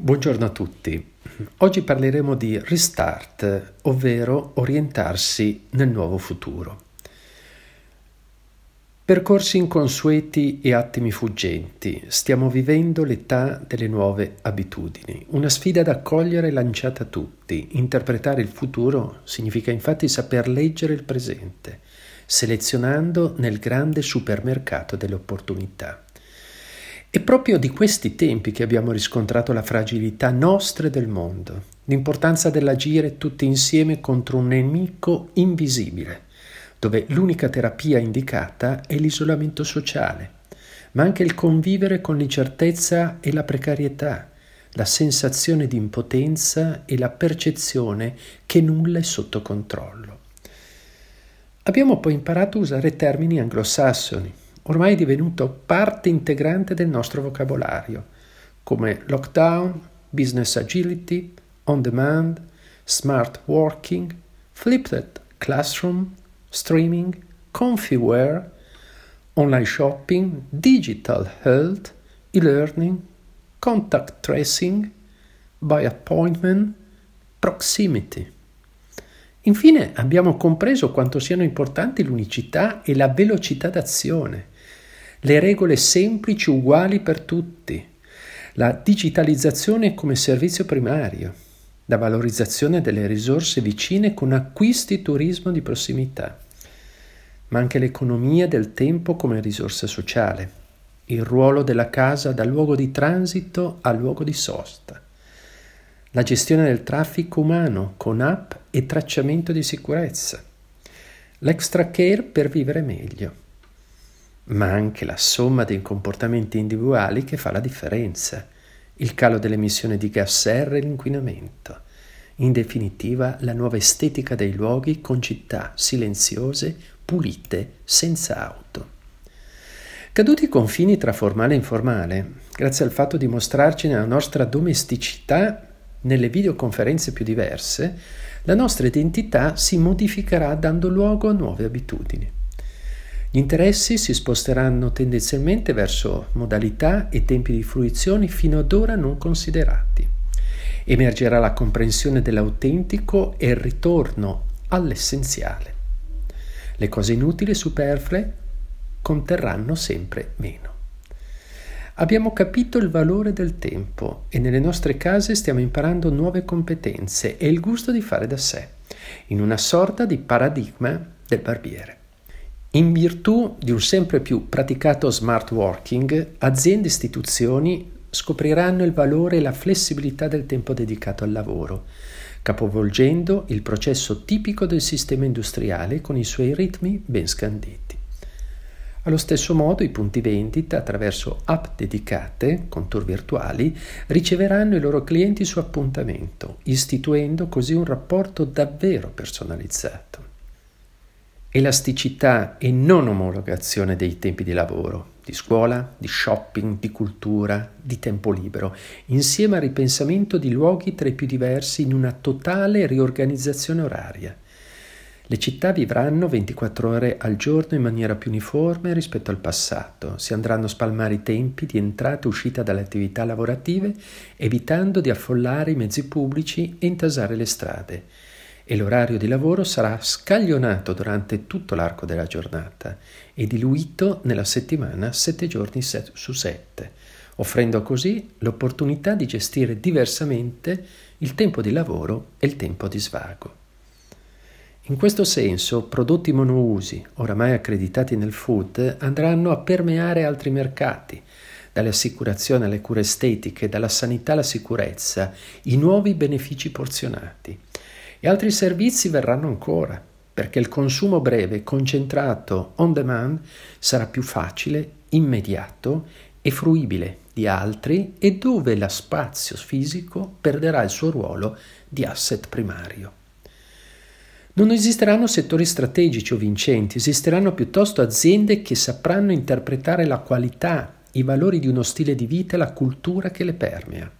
Buongiorno a tutti. Oggi parleremo di restart, ovvero orientarsi nel nuovo futuro. Percorsi inconsueti e attimi fuggenti, stiamo vivendo l'età delle nuove abitudini, una sfida da accogliere lanciata a tutti. Interpretare il futuro significa infatti saper leggere il presente, selezionando nel grande supermercato delle opportunità. È proprio di questi tempi che abbiamo riscontrato la fragilità nostra e del mondo, l'importanza dell'agire tutti insieme contro un nemico invisibile, dove l'unica terapia indicata è l'isolamento sociale, ma anche il convivere con l'incertezza e la precarietà, la sensazione di impotenza e la percezione che nulla è sotto controllo. Abbiamo poi imparato a usare termini anglosassoni ormai è divenuto parte integrante del nostro vocabolario, come lockdown, business agility, on demand, smart working, flipped classroom, streaming, comfyware, online shopping, digital health, e-learning, contact tracing, by appointment, proximity. Infine abbiamo compreso quanto siano importanti l'unicità e la velocità d'azione le regole semplici uguali per tutti, la digitalizzazione come servizio primario, la valorizzazione delle risorse vicine con acquisti turismo di prossimità, ma anche l'economia del tempo come risorsa sociale, il ruolo della casa da luogo di transito a luogo di sosta, la gestione del traffico umano con app e tracciamento di sicurezza, l'extra care per vivere meglio ma anche la somma dei comportamenti individuali che fa la differenza, il calo dell'emissione di gas serra e l'inquinamento. In definitiva, la nuova estetica dei luoghi con città silenziose, pulite, senza auto. Caduti i confini tra formale e informale, grazie al fatto di mostrarci nella nostra domesticità nelle videoconferenze più diverse, la nostra identità si modificherà dando luogo a nuove abitudini. Gli interessi si sposteranno tendenzialmente verso modalità e tempi di fruizione fino ad ora non considerati. Emergerà la comprensione dell'autentico e il ritorno all'essenziale. Le cose inutili e superflue conterranno sempre meno. Abbiamo capito il valore del tempo e nelle nostre case stiamo imparando nuove competenze e il gusto di fare da sé, in una sorta di paradigma del barbiere. In virtù di un sempre più praticato smart working, aziende e istituzioni scopriranno il valore e la flessibilità del tempo dedicato al lavoro, capovolgendo il processo tipico del sistema industriale con i suoi ritmi ben scanditi. Allo stesso modo i punti vendita, attraverso app dedicate, con tour virtuali, riceveranno i loro clienti su appuntamento, istituendo così un rapporto davvero personalizzato elasticità e non omologazione dei tempi di lavoro, di scuola, di shopping, di cultura, di tempo libero, insieme al ripensamento di luoghi tra i più diversi in una totale riorganizzazione oraria. Le città vivranno 24 ore al giorno in maniera più uniforme rispetto al passato, si andranno a spalmare i tempi di entrata e uscita dalle attività lavorative, evitando di affollare i mezzi pubblici e intasare le strade e l'orario di lavoro sarà scaglionato durante tutto l'arco della giornata e diluito nella settimana sette giorni su sette, offrendo così l'opportunità di gestire diversamente il tempo di lavoro e il tempo di svago. In questo senso, prodotti monousi, oramai accreditati nel food, andranno a permeare altri mercati, dalle assicurazioni alle cure estetiche, dalla sanità alla sicurezza, i nuovi benefici porzionati e altri servizi verranno ancora, perché il consumo breve, concentrato, on demand, sarà più facile, immediato e fruibile di altri e dove lo spazio fisico perderà il suo ruolo di asset primario. Non esisteranno settori strategici o vincenti, esisteranno piuttosto aziende che sapranno interpretare la qualità, i valori di uno stile di vita e la cultura che le permea.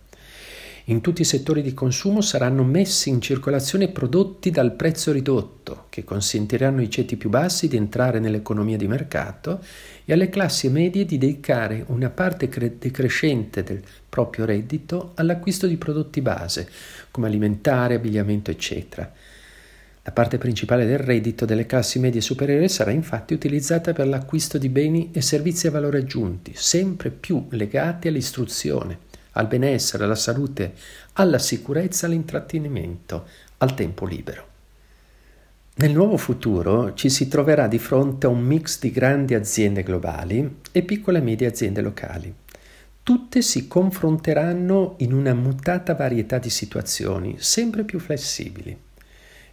In tutti i settori di consumo saranno messi in circolazione prodotti dal prezzo ridotto, che consentiranno ai ceti più bassi di entrare nell'economia di mercato e alle classi medie di dedicare una parte decrescente del proprio reddito all'acquisto di prodotti base, come alimentare, abbigliamento, eccetera. La parte principale del reddito delle classi medie superiori sarà infatti utilizzata per l'acquisto di beni e servizi a valore aggiunti, sempre più legati all'istruzione, al benessere, alla salute, alla sicurezza, all'intrattenimento, al tempo libero. Nel nuovo futuro ci si troverà di fronte a un mix di grandi aziende globali e piccole e medie aziende locali. Tutte si confronteranno in una mutata varietà di situazioni, sempre più flessibili.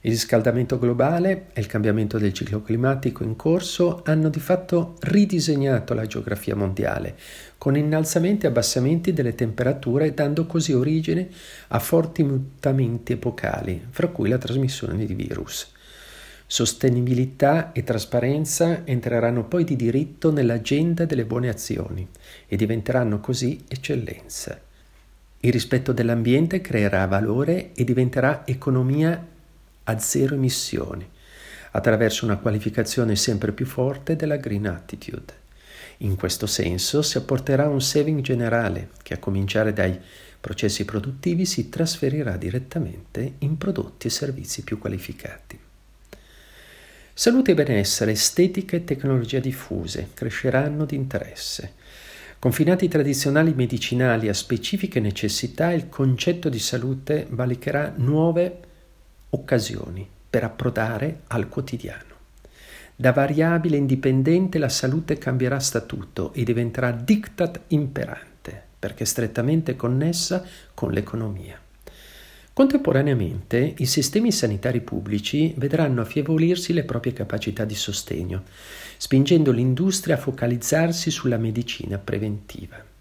Il riscaldamento globale e il cambiamento del ciclo climatico in corso hanno di fatto ridisegnato la geografia mondiale, con innalzamenti e abbassamenti delle temperature, dando così origine a forti mutamenti epocali, fra cui la trasmissione di virus. Sostenibilità e trasparenza entreranno poi di diritto nell'agenda delle buone azioni e diventeranno così eccellenza. Il rispetto dell'ambiente creerà valore e diventerà economia a zero emissioni, attraverso una qualificazione sempre più forte della green attitude. In questo senso si apporterà un saving generale che a cominciare dai processi produttivi si trasferirà direttamente in prodotti e servizi più qualificati. Salute e benessere, estetica e tecnologia diffuse cresceranno di interesse. Confinati i tradizionali medicinali a specifiche necessità, il concetto di salute valicherà nuove occasioni per approdare al quotidiano. Da variabile indipendente la salute cambierà statuto e diventerà diktat imperante, perché strettamente connessa con l'economia. Contemporaneamente i sistemi sanitari pubblici vedranno affievolirsi le proprie capacità di sostegno, spingendo l'industria a focalizzarsi sulla medicina preventiva.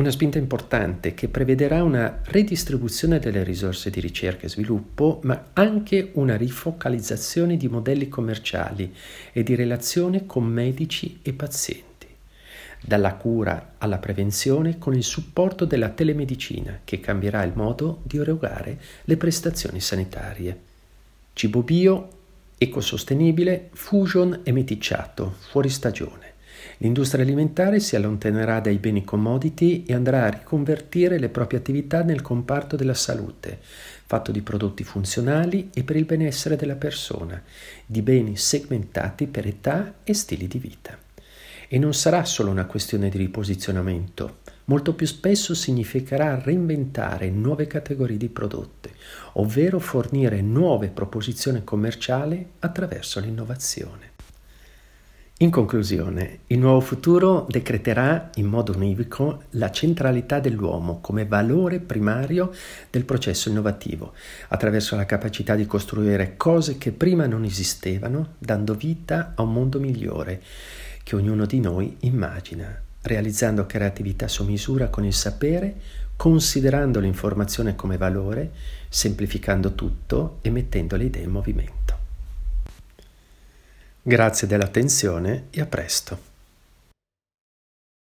Una spinta importante che prevederà una redistribuzione delle risorse di ricerca e sviluppo, ma anche una rifocalizzazione di modelli commerciali e di relazione con medici e pazienti, dalla cura alla prevenzione con il supporto della telemedicina che cambierà il modo di erogare le prestazioni sanitarie. Cibo bio, ecosostenibile, fusion e meticciato, fuori stagione. L'industria alimentare si allontanerà dai beni commodity e andrà a riconvertire le proprie attività nel comparto della salute, fatto di prodotti funzionali e per il benessere della persona, di beni segmentati per età e stili di vita. E non sarà solo una questione di riposizionamento, molto più spesso significherà reinventare nuove categorie di prodotti, ovvero fornire nuove proposizioni commerciali attraverso l'innovazione. In conclusione, il nuovo futuro decreterà in modo univoco la centralità dell'uomo come valore primario del processo innovativo, attraverso la capacità di costruire cose che prima non esistevano, dando vita a un mondo migliore che ognuno di noi immagina, realizzando creatività su misura con il sapere, considerando l'informazione come valore, semplificando tutto e mettendo le idee in movimento. Grazie dell'attenzione e a presto.